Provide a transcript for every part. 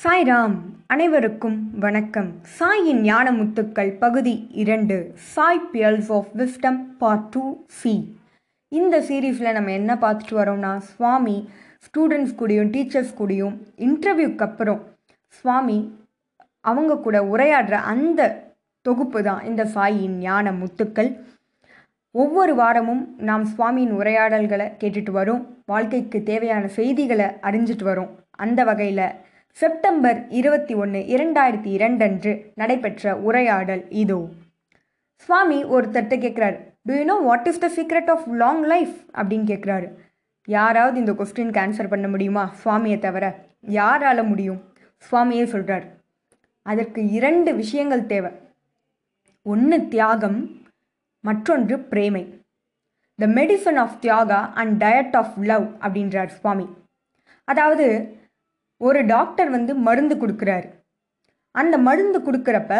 சாய்ராம் அனைவருக்கும் வணக்கம். சாயின் ஞான முத்துக்கள் பகுதி இரண்டு Sai pearls of wisdom part two C. இந்த சீரீஸில் நம்ம என்ன பார்த்துட்டு வரோம்னா சுவாமி ஸ்டூடெண்ட்ஸ் கூடயும் டீச்சர்ஸ் கூடயும் இன்டர்வியூக்கு அப்புறம் சுவாமி அவங்க கூட உரையாடுற அந்த தொகுப்பு தான் இந்த சாயின் ஞான முத்துக்கள் ஒவ்வொரு வாரமும் நாம் சுவாமியின் உரையாடல்களை கேட்டுட்டு வரோம். வாழ்க்கைக்கு தேவையான செய்திகளை அறிஞ்சிட்டு வரோம். அந்த வகையில் செப்டம்பர் இருபத்தி ஒன்று இரண்டாயிரத்தி இரண்டன்று நடைபெற்ற உரையாடல் இதோ. சுவாமி ஒருத்தர்கிட்ட கேட்குறாரு do you know what is the secret of long life அப்படின்னு கேட்குறாரு யாராவது இந்த கொஸ்டினுக்கு ஆன்சர் பண்ண முடியுமா? சுவாமியை தவிர யாரால முடியும்? சுவாமியே சொல்கிறார் அதற்கு இரண்டு விஷயங்கள் தேவை. ஒன்று தியாகம் மற்றொன்று பிரேமை. The medicine of tyaga and diet of love அப்படின்றார் சுவாமி. அதாவது ஒரு டாக்டர் வந்து மருந்து கொடுக்குறாரு. அந்த மருந்து கொடுக்குறப்ப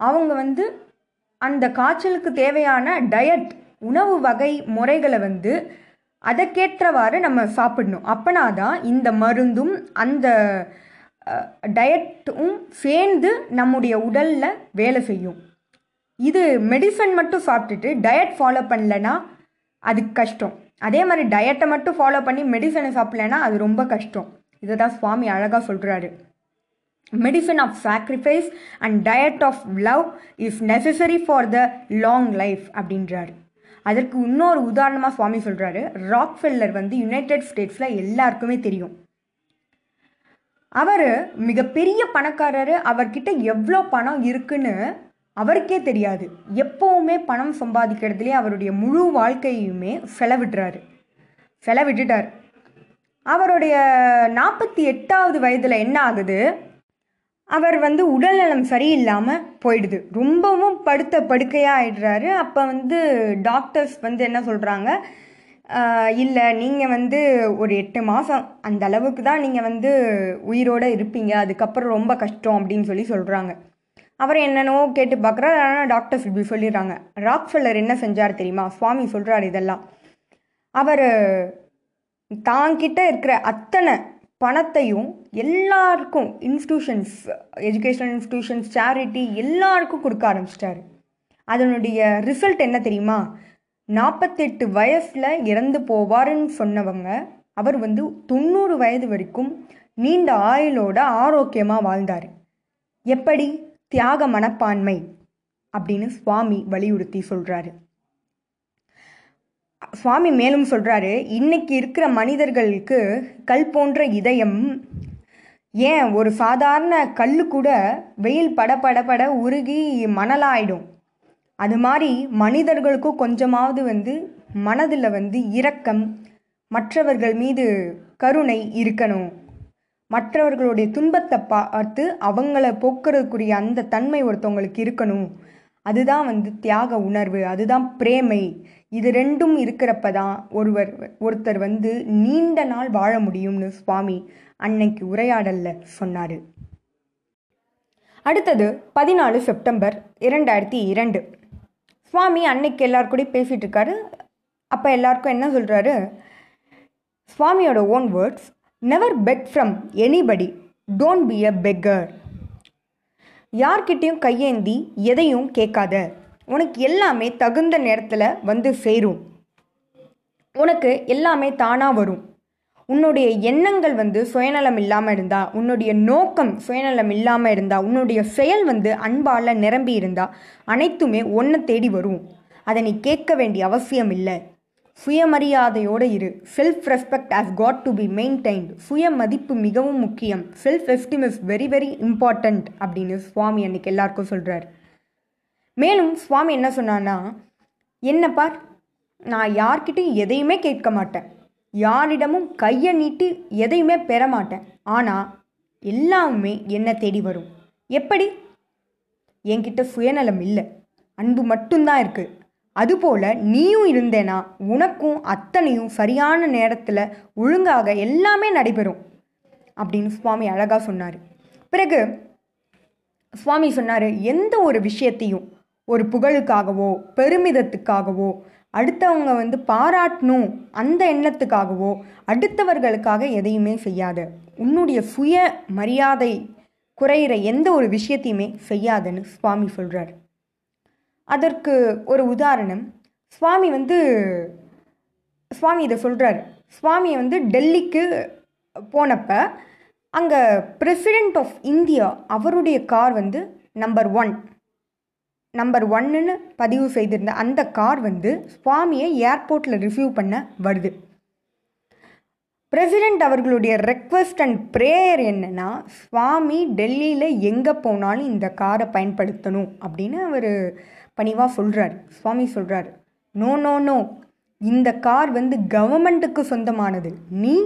அவங்க வந்து அந்த காய்ச்சலுக்கு தேவையான டயட் உணவு வகை முறைகளை வந்து அதற்கேற்றவாறு நம்ம சாப்பிடணும். அப்பனா தான் இந்த மருந்தும் அந்த டயட்டும் சேர்ந்து நம்முடைய உடலில் வேலை செய்யும். இது மெடிசன் மட்டும் சாப்பிட்டுட்டு டயட் ஃபாலோ பண்ணலனா அது கஷ்டம். அதே மாதிரி டயட்டை மட்டும் ஃபாலோ பண்ணி மெடிசனை சாப்பிட்லனா அது ரொம்ப கஷ்டம். இதை தான் சுவாமி அழகாக சொல்கிறாரு medicine of sacrifice and diet of love is necessary for the long life அப்படின்றாரு. அதற்கு இன்னொரு உதாரணமாக சுவாமி சொல்கிறாரு ராக்ஃபெல்லர் வந்து யுனைடெட் ஸ்டேட்ஸில் எல்லாருக்குமே தெரியும். அவர் மிகப்பெரிய பணக்காரர். அவர்கிட்ட எவ்வளோ பணம் இருக்குன்னு அவருக்கே தெரியாது. எப்போவுமே பணம் சம்பாதிக்கிறதுலே அவருடைய முழு வாழ்க்கையுமே செலவிடுறாரு. செலவிட்டுட்டார். அவருடைய நாற்பத்தி எட்டாவது வயதில் என்ன ஆகுது? அவர் வந்து உடல்நலம் சரியில்லாமல் போயிடுது. ரொம்பவும் படுத்த படுக்கையாக ஆயிடுறாரு அப்போ வந்து டாக்டர்ஸ் வந்து என்ன சொல்கிறாங்க இல்லை நீங்கள் வந்து ஒரு எட்டு மாதம் அந்த அளவுக்கு தான் நீங்கள் வந்து உயிரோடு இருப்பீங்க. அதுக்கப்புறம் ரொம்ப கஷ்டம் அப்படின்னு சொல்லி சொல்கிறாங்க அவர் என்னென்னவோ கேட்டு பார்க்குறாரு ஆனால் டாக்டர்ஸ் இப்படி சொல்லிடுறாங்க. ராக்ஃபெல்லர் என்ன செஞ்சார் தெரியுமா? சுவாமி சொல்கிறார் இதெல்லாம். அவர் தாங்கிட்ட இருக்கிற அத்தனை பணத்தையும் எல்லாருக்கும் இன்ஸ்டியூஷன்ஸ் எஜுகேஷனல் இன்ஸ்டியூஷன்ஸ் சேரிட்டி எல்லாருக்கும் கொடுக்க ஆரம்பிச்சிட்டாரு. அதனுடைய ரிசல்ட் என்ன தெரியுமா? நாற்பத்தெட்டு வயசில் இறந்து போவாருன்னு சொன்னவங்க அவர் வந்து தொண்ணூறு வயது வரைக்கும் நீண்ட ஆயுளோட ஆரோக்கியமாக வாழ்ந்தார். எப்படி? தியாக மனப்பான்மை அப்படின்னு சுவாமி வலியுறுத்தி சொல்கிறாரு சுவாமி மேலும் சொல்கிறாரு இன்னைக்கு இருக்கிற மனிதர்களுக்கு கல் போன்ற இதயம் ஏன் ஒரு சாதாரண கல் கூட வெயில் பட பட பட உருகி மணலாயிடும்? அது மாதிரி மனிதர்களுக்கும் கொஞ்சமாவது வந்து மனதில் வந்து இரக்கம் மற்றவர்கள் மீது கருணை இருக்கணும். மற்றவர்களுடைய துன்பத்தை பார்த்து அவங்கள போக்குறதுக்குரிய அந்த தன்மை ஒருத்தவங்களுக்கு இருக்கணும். அதுதான் வந்து தியாக உணர்வு அதுதான் பிரேமை. இது ரெண்டும் இருக்கிறப்ப தான் ஒருவர் ஒருத்தர் வந்து நீண்ட நாள் வாழ முடியும்னு சுவாமி அன்னைக்கு உரையாடல்ல சொன்னார். அடுத்தது பதினாலு செப்டம்பர் இரண்டாயிரத்தி இரண்டு. சுவாமி அன்னைக்கு எல்லார் பேசிகிட்டு இருக்காரு. அப்போ எல்லாருக்கும் என்ன சொல்கிறாரு சுவாமியோட own words never beg from anybody don't be a beggar யார்கிட்டையும் கையேந்தி எதையும் கேட்காத. உனக்கு எல்லாமே தகுந்த நேரத்தில் வந்து சேரும். உனக்கு எல்லாமே தானாக வரும். உன்னுடைய எண்ணங்கள் வந்து சுயநலம் இல்லாமல் இருந்தா உன்னுடைய நோக்கம் சுயநலம் இல்லாமல் இருந்தா உன்னுடைய செயல் வந்து அன்பால் நிரம்பி இருந்தா அனைத்துமே ஒன்றை தேடி வரும். அதை நீ கேட்க வேண்டிய அவசியம் இல்லை. சுயமரியாதையோடு இரு. Self respect has got to be maintained சுய மதிப்பு மிகவும் முக்கியம். Self esteem is very very important அப்படின்னு சுவாமி அன்னைக்கு எல்லாருக்கும் சொல்கிறார் மேலும் சுவாமி என்ன சொன்னான்னா என்ன பார் நான் யார்கிட்டையும் எதையுமே கேட்க மாட்டேன். யாரிடமும் கையை நீட்டி எதையுமே பெற மாட்டேன். ஆனால் எல்லாமே என்னை தேடி வரும். எப்படி? என்கிட்ட சுயநலம் இல்லை. அன்பு மட்டும்தான் இருக்குது அதுபோல் நீயும் இருந்தேனா உனக்கும் அத்தனையும் சரியான நேரத்தில் ஒழுங்காக எல்லாமே நடைபெறும் அப்படின்னு சுவாமி அழகாக சொன்னார். பிறகு சுவாமி சொன்னார் எந்த ஒரு விஷயத்தையும் ஒரு புகழுக்காகவோ பெருமிதத்துக்காகவோ அடுத்தவங்க வந்து பாராட்டணும் அந்த எண்ணத்துக்காகவோ அடுத்தவர்களுக்காக எதையுமே செய்யாத. உன்னுடைய சுய மரியாதை குறையிற எந்த ஒரு விஷயத்தையுமே செய்யாதுன்னு சுவாமி சொல்கிறார் அதற்கு ஒரு உதாரணம். சுவாமி வந்து சுவாமி இதை சொல்கிறார் சுவாமி வந்து டெல்லிக்கு போனப்ப அங்கே பிரசிடெண்ட் ஆஃப் இந்தியா அவருடைய கார் வந்து நம்பர் ஒன் நம்பர் ஒன்னுன்னு பதிவு செய்திருந்த அந்த கார் வந்து சுவாமியை ஏர்போர்ட்டில் ரிசீவ் பண்ண வருது. பிரசிடெண்ட் அவர்களுடைய ரெக்வஸ்ட் அண்ட் ப்ரேயர் என்னன்னா சுவாமி டெல்லியில் எங்கே போனாலும் இந்த காரை பயன்படுத்தணும் அப்படின்னு அவர் பணிவாக சொல்கிறார் சுவாமி சொல்கிறார் நோ நோ நோ. இந்த கார் வந்து கவர்மெண்ட்டுக்கு சொந்தமானது. நீ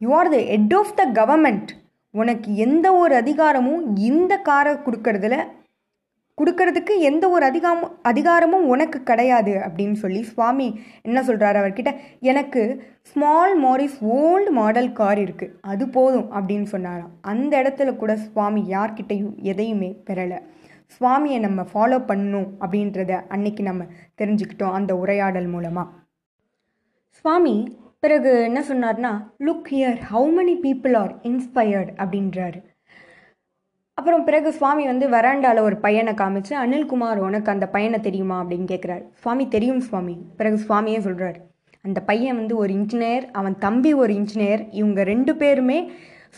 you are the head of the government உனக்கு எந்த ஒரு அதிகாரமும் இந்த காரை கொடுக்கறதுல கொடுக்கறதுக்கு எந்த ஒரு அதிகாரம் அதிகாரமும் உனக்கு கிடையாது அப்படின்னு சொல்லி சுவாமி என்ன சொல்கிறாரு அவர்கிட்ட? எனக்கு small Morris old model car இருக்குது அது போதும் அப்படின்னு சொன்னாராம். அந்த இடத்துல கூட சுவாமி யார்கிட்டையும் எதையுமே பெறலை. சுவாமியை நம்ம ஃபாலோ பண்ணணும் அப்படின்றத அன்னைக்கு நம்ம தெரிஞ்சுக்கிட்டோம் அந்த உரையாடல் மூலமாக சுவாமி பிறகு என்ன சொன்னார்னா look here how many people are inspired அப்படின்றாரு. அப்புறம் பிறகு சுவாமி வந்து வராண்டாவில் ஒரு பையனை காமிச்சு அனில்குமார் உனக்கு அந்த பையனை தெரியுமா? அப்படின்னு கேட்குறாரு சுவாமி தெரியும் சுவாமி. பிறகு சுவாமியே சொல்கிறாரு அந்த பையன் வந்து ஒரு இன்ஜினியர் அவன் தம்பி ஒரு இன்ஜினியர் இவங்க ரெண்டு பேருமே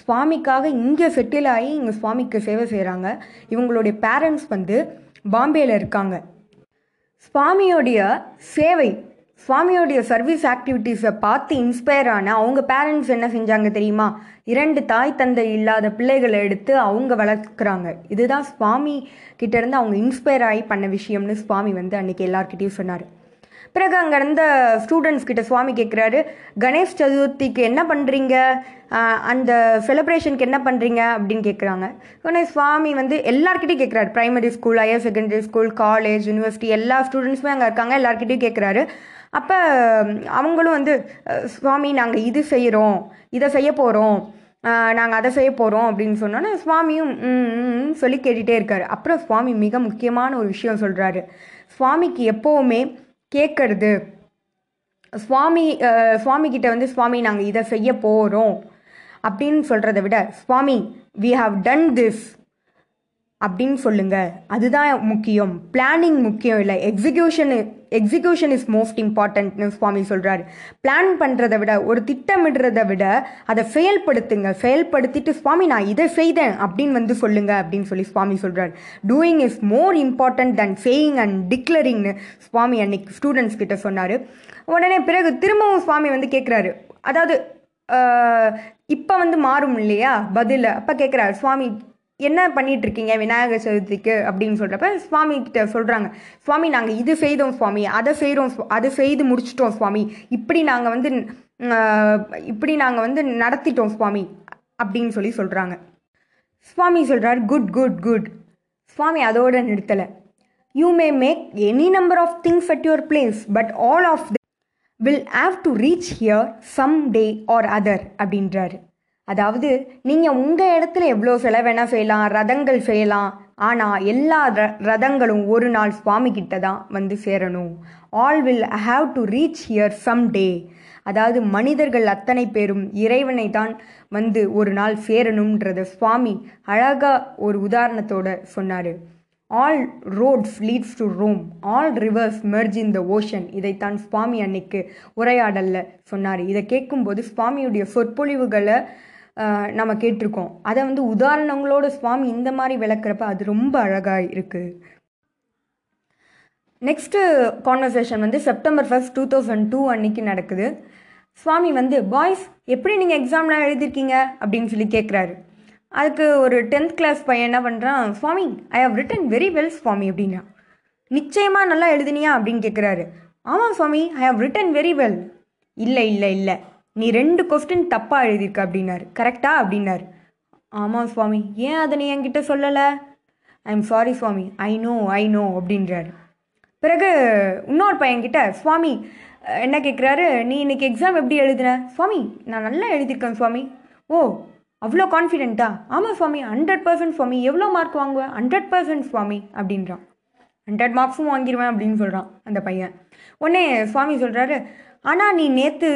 சுவாமிக்காக இங்கே செட்டில் ஆகி இங்கே சுவாமிக்கு சேவை செய்கிறாங்க இவங்களுடைய பேரண்ட்ஸ் வந்து பாம்பேயில் இருக்காங்க. சுவாமியோடைய சேவை சுவாமியோடைய சர்வீஸ் ஆக்டிவிட்டீஸை பார்த்து இன்ஸ்பயர் ஆன அவங்க பேரண்ட்ஸ் என்ன செஞ்சாங்க தெரியுமா? இரண்டு தாய் தந்தை இல்லாத பிள்ளைகளை எடுத்து அவங்க வளர்க்குறாங்க. இதுதான் சுவாமி கிட்டேருந்து அவங்க இன்ஸ்பயர் ஆகி பண்ண விஷயம்னு சுவாமி வந்து அன்றைக்கி எல்லார்கிட்டையும் சொன்னார். பிறகு அங்கே இருந்த ஸ்டூடெண்ட்ஸ் கிட்ட சுவாமி கேட்குறாரு கணேஷ் சதுர்த்திக்கு என்ன பண்ணுறீங்க அந்த செலிப்ரேஷனுக்கு என்ன பண்ணுறீங்க அப்படின்னு கேட்குறாங்க உடனே சுவாமி வந்து எல்லாருக்கிட்டையும் கேட்குறாரு primary school higher secondary school college university எல்லா ஸ்டூடெண்ட்ஸுமே அங்கே இருக்காங்க. எல்லாருக்கிட்டையும் கேட்குறாரு அப்போ அவங்களும் வந்து சுவாமி நாங்கள் இது செய்கிறோம் இதை செய்ய போகிறோம் நாங்கள் அதை செய்ய போகிறோம் அப்படின்னு சொன்னோன்னே சுவாமியும் ம், ம், ம் சொல்லி கேட்டுகிட்டே இருக்கார். அப்புறம் சுவாமி மிக முக்கியமான ஒரு விஷயம் சொல்கிறாரு சுவாமிக்கு எப்போவுமே கேட்கறது சுவாமி சுவாமிக்கிட்ட வந்து சுவாமி நாங்கள் இதை செய்ய போகிறோம் அப்படின்னு சொல்கிறத விட Swami we have done this அப்படின்னு சொல்லுங்கள் அதுதான் முக்கியம். பிளானிங் முக்கியம் இல்லை எக்ஸிக்யூஷனு எக்ஸிக்யூஷன் இஸ் மோஸ்ட் இம்பார்ட்டன்ட்னு சுவாமி சொல்கிறாரு பிளான் பண்ணுறதை விட ஒரு திட்டமிடுறதை விட அதை செயல்படுத்துங்க. செயல்படுத்திட்டு சுவாமி நான் இதை செய்தேன் அப்படின்னு வந்து சொல்லுங்க அப்படின்னு சொல்லி சுவாமி சொல்கிறாரு doing is more important than saying and டிக்ளரிங்னு சுவாமி அன்னைக்கு ஸ்டூடெண்ட்ஸ் கிட்ட சொன்னார். உடனே பிறகு திரும்பவும் சுவாமி வந்து கேட்குறாரு அதாவது இப்போ வந்து மாறும் இல்லையா? பதில். அப்போ கேட்குறாரு சுவாமி என்ன பண்ணிட்டு இருக்கீங்க விநாயகர் சதுர்த்திக்கு அப்படின்னு சொல்கிறப்ப சுவாமி கிட்ட சொல்கிறாங்க சுவாமி நாங்கள் இது செய்தோம் சுவாமி அதை செய்கிறோம் அதை செய்து முடிச்சிட்டோம் சுவாமி இப்படி நாங்கள் வந்து இப்படி நாங்கள் வந்து நடத்திட்டோம் சுவாமி அப்படின்னு சொல்லி சொல்கிறாங்க சுவாமி சொல்கிறார் குட் குட் குட். சுவாமி அதோட நிறுத்தலை. You may make any number of things at your place but all of will have to reach here some day or other அப்படின்றாரு. அதாவது நீங்கள் உங்கள் இடத்துல எவ்வளோ செலவு வேணால் செய்யலாம் ரதங்கள் செய்யலாம் ஆனால் எல்லா ர ரதங்களும் ஒரு நாள் சுவாமி கிட்ட தான் வந்து சேரணும். All will have to reach here some day அதாவது மனிதர்கள் அத்தனை பேரும் இறைவனை தான் வந்து ஒரு நாள் சேரணுன்றத சுவாமி அழகாக ஒரு உதாரணத்தோட சொன்னார். All roads leads to Rome all rivers merge in the ocean இதைத்தான் சுவாமி அன்னைக்கு உரையாடலில் சொன்னார். இதை கேட்கும்போது சுவாமியுடைய சொற்பொழிவுகளை நம்ம கேட்டிருக்கோம். அதை வந்து உதாரணங்களோட சுவாமி இந்த மாதிரி விளக்குறப்ப அது ரொம்ப அழகாக இருக்குது நெக்ஸ்ட்டு கான்வர்சேஷன் வந்து September first two thousand two அன்னைக்கு நடக்குது. சுவாமி வந்து பாய்ஸ் எப்படி நீங்கள் எக்ஸாம்லாம் எழுதிருக்கீங்க அப்படின்னு சொல்லி கேட்குறாரு அதுக்கு ஒரு டென்த் கிளாஸ் பையன் என்ன பண்ணுறான் Swami I have written very well Swami அப்படின்னா. நிச்சயமாக நல்லா எழுதினியா? அப்படின்னு கேட்குறாரு ஆமாம் Swami I have written very well இல்லை இல்லை இல்லை. நீ ரெண்டு கொஸ்டின் தப்பாக எழுதியிருக்க அப்படின்னாரு. கரெக்டா அப்படின்னாரு. ஆமாம் சுவாமி. ஏன் அதை நீ என்கிட்ட சொல்லலை? I am sorry Swami. I know I know அப்படின்றாரு. பிறகு இன்னொரு பையன்கிட்ட சுவாமி என்ன கேட்குறாரு நீ இன்னைக்கு எக்ஸாம் எப்படி எழுதின? சுவாமி நான் நல்லா எழுதியிருக்கேன் சுவாமி. ஓ அவ்வளோ கான்ஃபிடென்ட்டா ஆமாம் சுவாமி. ஹண்ட்ரட் பர்சன்ட் சுவாமி. எவ்வளோ மார்க் வாங்குவேன் ஹண்ட்ரட் பர்சன்ட் சுவாமி அப்படின்றான். ஹண்ட்ரட் மார்க்ஸும் வாங்கிடுவேன் அப்படின்னு சொல்கிறான் அந்த பையன். உடனே சுவாமி சொல்கிறாரு ஆனால் நீ நேற்று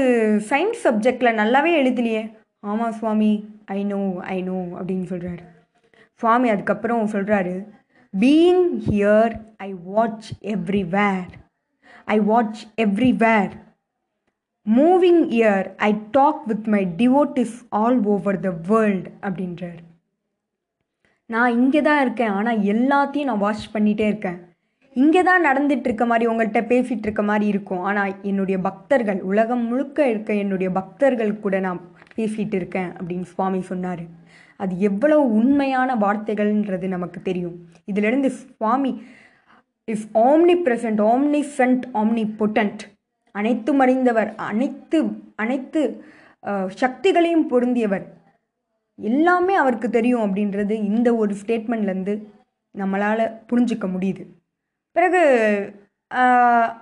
சயின்ஸ் சப்ஜெக்டில் நல்லாவே எழுதலையே. ஆமாம் Swami. I know I no அப்படின்னு சொல்கிறாரு சுவாமி அதுக்கப்புறம் சொல்கிறாரு being here I watch everywhere I watch everywhere moving here I talk with my devotees all over the world அப்படின்றார். நான் இங்கே தான் இருக்கேன் ஆனால் எல்லாத்தையும் நான் வாட்ச் பண்ணிகிட்டே இருக்கேன். இங்கே தான் நடந்துட்டு இருக்க மாதிரி உங்கள்கிட்ட பேசிகிட்டு இருக்க மாதிரி இருக்கும். ஆனால் என்னுடைய பக்தர்கள் உலகம் முழுக்க இருக்க என்னுடைய பக்தர்கள் கூட நான் பேசிகிட்டு இருக்கேன் அப்படின்னு சுவாமி சொன்னார். அது எவ்வளவு உண்மையான வார்த்தைகள்ன்றது நமக்கு தெரியும். இதிலிருந்து Swami is omnipresent omniscient omnipotent அனைத்து மறைந்தவர் அனைத்து அனைத்து சக்திகளையும் பொருந்தியவர். எல்லாமே அவருக்கு தெரியும் அப்படின்றது இந்த ஒரு ஸ்டேட்மெண்ட்லேருந்து நம்மளால் புரிஞ்சுக்க முடியுது. பிறகு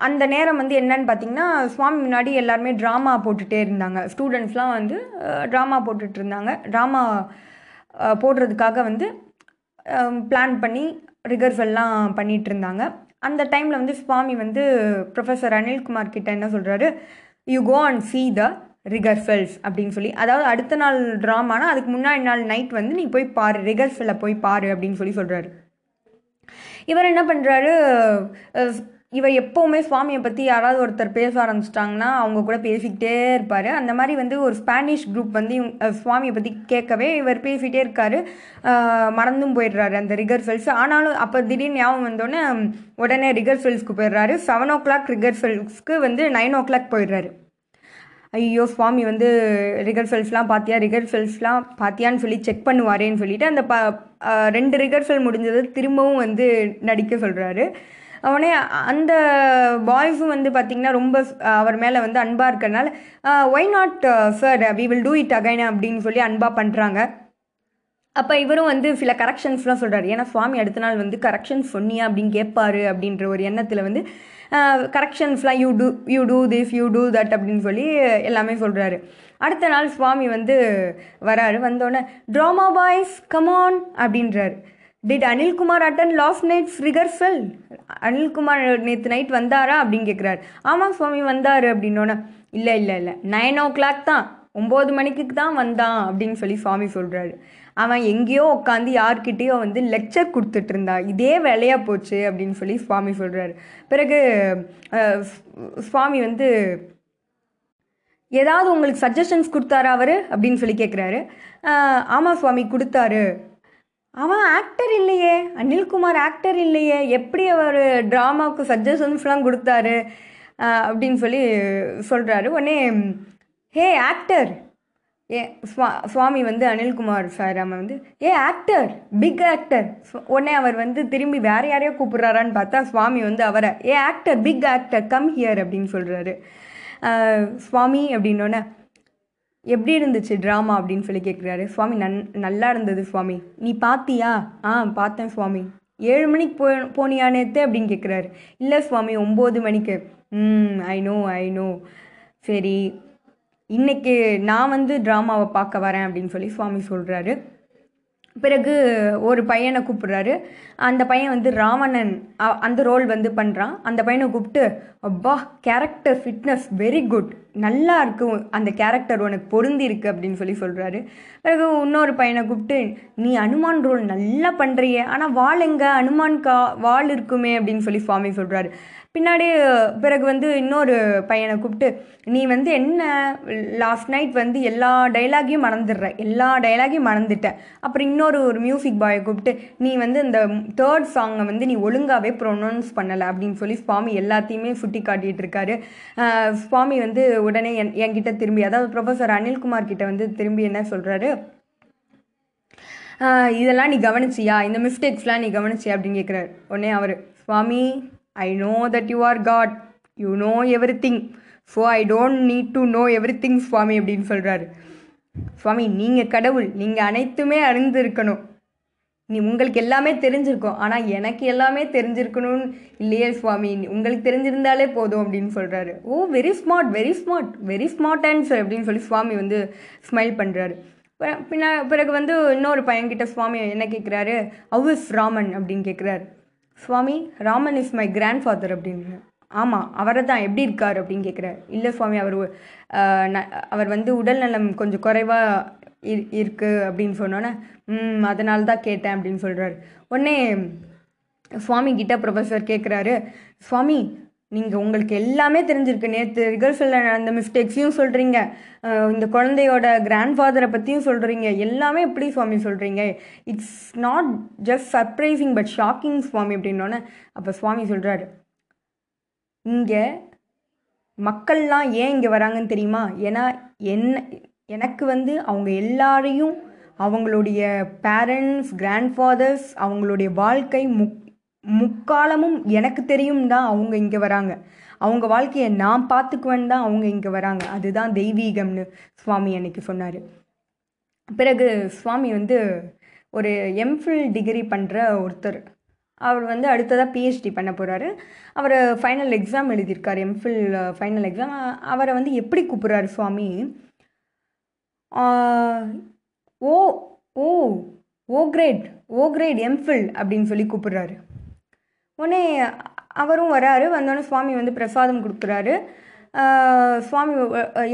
அந்த நேரம் வந்து என்னன்னு பார்த்தீங்கன்னா சுவாமி முன்னாடி எல்லாருமே ட்ராமா போட்டுகிட்டே இருந்தாங்க. ஸ்டூடெண்ட்ஸ்லாம் வந்து ட்ராமா போட்டுட்டு இருந்தாங்க. ட்ராமா போடுறதுக்காக வந்து பிளான் பண்ணி ரிகர்சல்லாம் பண்ணிகிட்டு இருந்தாங்க. அந்த டைமில் வந்து சுவாமி வந்து ப்ரொஃபஸர் அனில்குமார் கிட்ட என்ன சொல்கிறாரு you go and see the rehearsals அப்படின்னு சொல்லி. அதாவது அடுத்த நாள் ட்ராமானா அதுக்கு முன்னாடி நாள் நைட் வந்து நீ போய் பாரு ரிகர்சலை போய் பாரு அப்படின்னு சொல்லி சொல்கிறாரு இவர் என்ன பண்ணுறாரு இவர் எப்போவுமே சுவாமியை பற்றி யாராவது ஒருத்தர் பேச ஆரம்பிச்சிட்டாங்கன்னா அவங்க கூட பேசிக்கிட்டே இருப்பார். அந்த மாதிரி வந்து ஒரு ஸ்பானிஷ் குரூப் வந்து இவங்க- சுவாமியை பற்றி கேட்கவே இவர் பேசிகிட்டே இருக்கார். மறந்தும் போயிடுறாரு அந்த ரிகர்சல்ஸ் ஆனாலும் அப்போ திடீர்னு ஞாபகம் வந்தோடனே உடனே ரிகர்சல்ஸ்க்கு போயிடுறாரு. செவன் ஓ கிளாக் ரிகர்சல்ஸ்க்கு வந்து நைன் ஓ கிளாக் போயிடுறாரு. ஐயோ சுவாமி வந்து ரிகர்சல்ஸ்லாம் பார்த்தியா ரிகர்சல்ஸ்லாம் பார்த்தியான்னு சொல்லி செக் பண்ணுவாரேன்னு சொல்லிட்டு அந்த ப ரெண்டு ரிகர்சல் முடிஞ்சது திரும்பவும் வந்து நடிக்க சொல்கிறாரு அவனே அந்த பாய்ஸும் வந்து பார்த்திங்கன்னா ரொம்ப அவர் மேலே வந்து அன்பாக இருக்கறனால why not sir we will do it again அப்படின்னு சொல்லி அன்பாக பண்ணுறாங்க அப்போ இவரும் வந்து சில கரெக்ஷன்ஸ்லாம் சொல்கிறார் ஏன்னா சுவாமி அடுத்த நாள் வந்து கரெக்ஷன்ஸ் சொன்னியா? அப்படின்னு கேட்பாரு அப்படின்ற ஒரு எண்ணத்தில் வந்து கரெக்ஷன்ஸ்லாம் you do you do this you do that அப்படின்னு சொல்லி எல்லாமே சொல்கிறாரு அடுத்த நாள் சுவாமி வந்து வராரு. வந்தோடனே ட்ராமா பாய்ஸ் கமான் அப்படின்றாரு. Did Anilkumar attend last night's rehearsal Anilkumar நேற்று நைட் வந்தாரா? அப்படின்னு கேட்குறாரு ஆமாம் சுவாமி வந்தார் அப்படின்னோடனே இல்லை இல்லை இல்லை நைன் ஓ கிளாக் தான். ஒம்பது மணிக்கு தான் வந்தான் அப்படின்னு சொல்லி சுவாமி சொல்கிறாரு அவன் எங்கேயோ உட்காந்து யார்கிட்டயோ வந்து லெக்சர் கொடுத்துட்டு இருந்தா இதே வேலையாக போச்சு அப்படின்னு சொல்லி சுவாமி சொல்கிறாரு பிறகு சுவாமி வந்து ஏதாவது உங்களுக்கு சஜஷன்ஸ் கொடுத்தாரா அவர்? அப்படின்னு சொல்லி கேட்குறாரு ஆமாம் சுவாமி கொடுத்தாரு. அவன் ஆக்டர் இல்லையே. அனில்குமார் ஆக்டர் இல்லையே. எப்படி அவர் ட்ராமாவுக்கு சஜஷன்ஸ்லாம் கொடுத்தாரு? அப்படின்னு சொல்லி சொல்கிறாரு உடனே ஹே ஆக்டர் ஏ சுவா சுவாமி வந்து அனில்குமார் சார் அவன் வந்து ஏ ஆக்டர் பிக் ஆக்டர் உடனே அவர் வந்து திரும்பி வேற யாரையோ கூப்பிட்றாரான்னு பார்த்தா சுவாமி வந்து அவரை a actor big actor come here அப்படின்னு சொல்கிறாரு சுவாமி அப்படின்னோடனே எப்படி இருந்துச்சு ட்ராமா அப்படின்னு சொல்லி கேட்குறாரு சுவாமி நன் நல்லா இருந்தது சுவாமி. நீ பாத்தியா? ஆ பார்த்தேன் சுவாமி. ஏழு மணிக்கு போ போனியா நேத்து? அப்படின்னு கேட்குறாரு இல்லை சுவாமி ஒம்பது மணிக்கு. ம் ஐ நோ ஐ நோ சரி. இன்றைக்கி நான் வந்து ட்ராமாவை பார்க்க வரேன் அப்படின்னு சொல்லி சுவாமி சொல்கிறாரு பிறகு ஒரு பையனை கூப்பிடுறாரு. அந்த பையன் வந்து ராவணன் அ- அந்த ரோல் வந்து பண்ணுறான் அந்த பையனை கூப்பிட்டு அப்பா கேரக்டர் ஃபிட்னஸ் வெரி குட் நல்லா இருக்கு. அந்த கேரக்டர் உனக்கு பொருந்திருக்கு அப்படின்னு சொல்லி சொல்கிறாரு பிறகு இன்னொரு பையனை கூப்பிட்டு நீ அனுமான் ரோல் நல்லா பண்ணுறியே ஆனால் வாள் எங்கே? அனுமான் கா வாள் இருக்குமே. அப்படின்னு சொல்லி சுவாமி சொல்கிறாரு பின்னாடி பிறகு வந்து இன்னொரு பையனை கூப்பிட்டு நீ வந்து என்ன லாஸ்ட் நைட் வந்து எல்லா டைலாகையும் மறந்துடுற எல்லா டைலாகையும் மறந்துட்ட. அப்புறம் இன்னொரு ஒரு மியூசிக் பாயை கூப்பிட்டு நீ வந்து இந்த தேர்ட் சாங்கை வந்து நீ ஒழுங்காகவே ப்ரொனவுன்ஸ் பண்ணலை அப்படின்னு சொல்லி சுவாமி எல்லாத்தையுமே சுட்டி காட்டிகிட்டு இருக்காரு சுவாமி வந்து உடனே என் என்கிட்ட திரும்பி அதாவது ப்ரொஃபஸர் அனில்குமார் கிட்ட வந்து திரும்பி என்ன சொல்கிறாரு இதெல்லாம் நீ கவனிச்சியா? இந்த மிஸ்டேக்ஸ்லாம் நீ கவனிச்சியா? அப்படின்னு கேட்குறாரு உடனே அவர் Swami I know that you are God you know everything so I don't need to know everything Swami அப்படின்னு சொல்கிறாரு சுவாமி நீங்கள் கடவுள். நீங்கள் அனைத்துமே அறிந்திருக்கணும். நீ உங்களுக்கு எல்லாமே தெரிஞ்சிருக்கும். ஆனால் எனக்கு எல்லாமே தெரிஞ்சிருக்கணும்னு இல்லையே சுவாமி உங்களுக்கு தெரிஞ்சிருந்தாலே போதும் அப்படின்னு சொல்கிறாரு ஓ very smart very smart very smart answer அப்படின்னு சொல்லி சுவாமி வந்து ஸ்மைல் பண்ணுறாரு பின்ன பிறகு வந்து இன்னொரு பையன்கிட்ட சுவாமி என்ன கேட்குறாரு அவுஸ் இஸ் ராமன் அப்படின்னு கேட்குறாரு Swami Raman is my grandfather அப்படின்னு. ஆமாம் அவரை தான் எப்படி இருக்கார் அப்படின்னு கேட்குறாரு இல்லை சுவாமி அவர் அவர் வந்து உடல்நலம் கொஞ்சம் குறைவாக இரு இருக்குது அப்படின்னு சொன்னோன்னே ம் அதனால தான் கேட்டேன் அப்படின்னு சொல்கிறாரு உடனே சுவாமி கிட்ட ப்ரொஃபஸர் கேட்குறாரு சுவாமி நீங்கள் உங்களுக்கு எல்லாமே தெரிஞ்சிருக்கு. நேற்று ரிகர்சலில் நடந்த மிஸ்டேக்ஸையும் சொல்கிறீங்க இந்த குழந்தையோட கிராண்ட் ஃபாதரை பற்றியும் சொல்கிறீங்க எல்லாமே எப்படி சுவாமி சொல்கிறீங்க it's not just surprising but shocking Swami அப்படின்னோடனே அப்போ சுவாமி சொல்கிறாரு இங்கே மக்கள்லாம் ஏன் இங்கே வராங்கன்னு தெரியுமா? ஏன்னா என்ன எனக்கு வந்து அவங்க எல்லாரையும் அவங்களுடைய பேரண்ட்ஸ் கிராண்ட்ஃபாதர்ஸ் அவங்களுடைய வாழ்க்கை முக் முக்காலமும் எனக்கு தெரியும் தான் அவங்க இங்கே வராங்க. அவங்க வாழ்க்கையை நான் பார்த்துக்குவேன் தான் அவங்க இங்கே வராங்க. அதுதான் தெய்வீகம்னு சுவாமி அன்னைக்கு சொன்னார். பிறகு சுவாமி வந்து ஒரு எம்ஃபில் டிகிரி பண்ணுற ஒருத்தர். அவர் வந்து அடுத்ததாக பிஹெச்டி பண்ண போகிறாரு அவர் ஃபைனல் எக்ஸாம் எழுதியிருக்கார். எம்ஃபில் ஃபைனல் எக்ஸாம் uh, அவரை வந்து எப்படி கூப்பிட்றாரு Swami? Oh oh oh great oh great MPhil அப்படின்னு சொல்லி கூப்பிட்றாரு. உடனே அவரும் வராரு. வந்தோடனே சுவாமி வந்து பிரசாதம் கொடுக்குறாரு. சுவாமி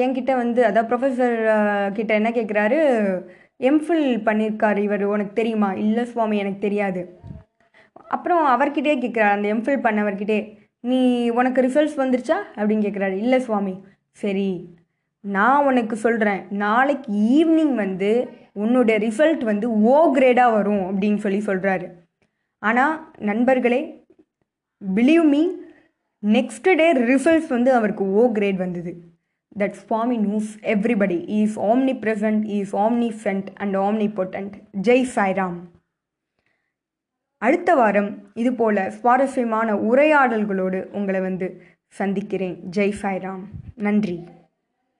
என்கிட்ட வந்து அதான் ப்ரொஃபஸர் கிட்ட என்ன கேட்குறாரு எம்ஃபில் பண்ணியிருக்காரு இவர். உனக்கு தெரியுமா? இல்லை சுவாமி எனக்கு தெரியாது. அப்புறம் அவர்கிட்டே கேட்குறாரு அந்த எம்ஃபில் பண்ணவர்கிட்டே நீ உனக்கு ரிசல்ட்ஸ் வந்துருச்சா? அப்படின்னு கேட்குறாரு இல்லை சுவாமி. சரி நான் உனக்கு சொல்கிறேன் நாளைக்கு ஈவினிங் வந்து உன்னுடைய ரிசல்ட் வந்து ஓ கிரேடாக வரும். அப்படின்னு சொல்லி சொல்கிறாரு ஆனால் நண்பர்களே believe me next day results வந்து அவருக்கு ஓ கிரேட் வந்தது. That Swami news everybody is omnipresent is omniscient and omnipotent Jai Sairam அடுத்த வாரம் இதுபோல் சுவாரஸ்யமான உரையாடல்களோடு உங்களை வந்து சந்திக்கிறேன். ஜெய் சாய்ராம் நன்றி.